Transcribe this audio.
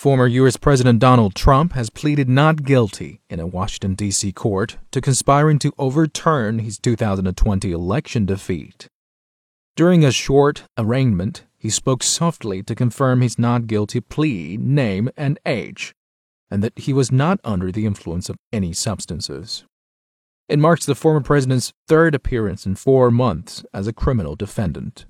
Former U.S. President Donald Trump has pleaded not guilty in a Washington, D.C. court to conspiring to overturn his 2020 election defeat. During a short arraignment, he spoke softly to confirm his not guilty plea, name, and age, and that he was not under the influence of any substances. It marks the former president's third appearance in four months as a criminal defendant.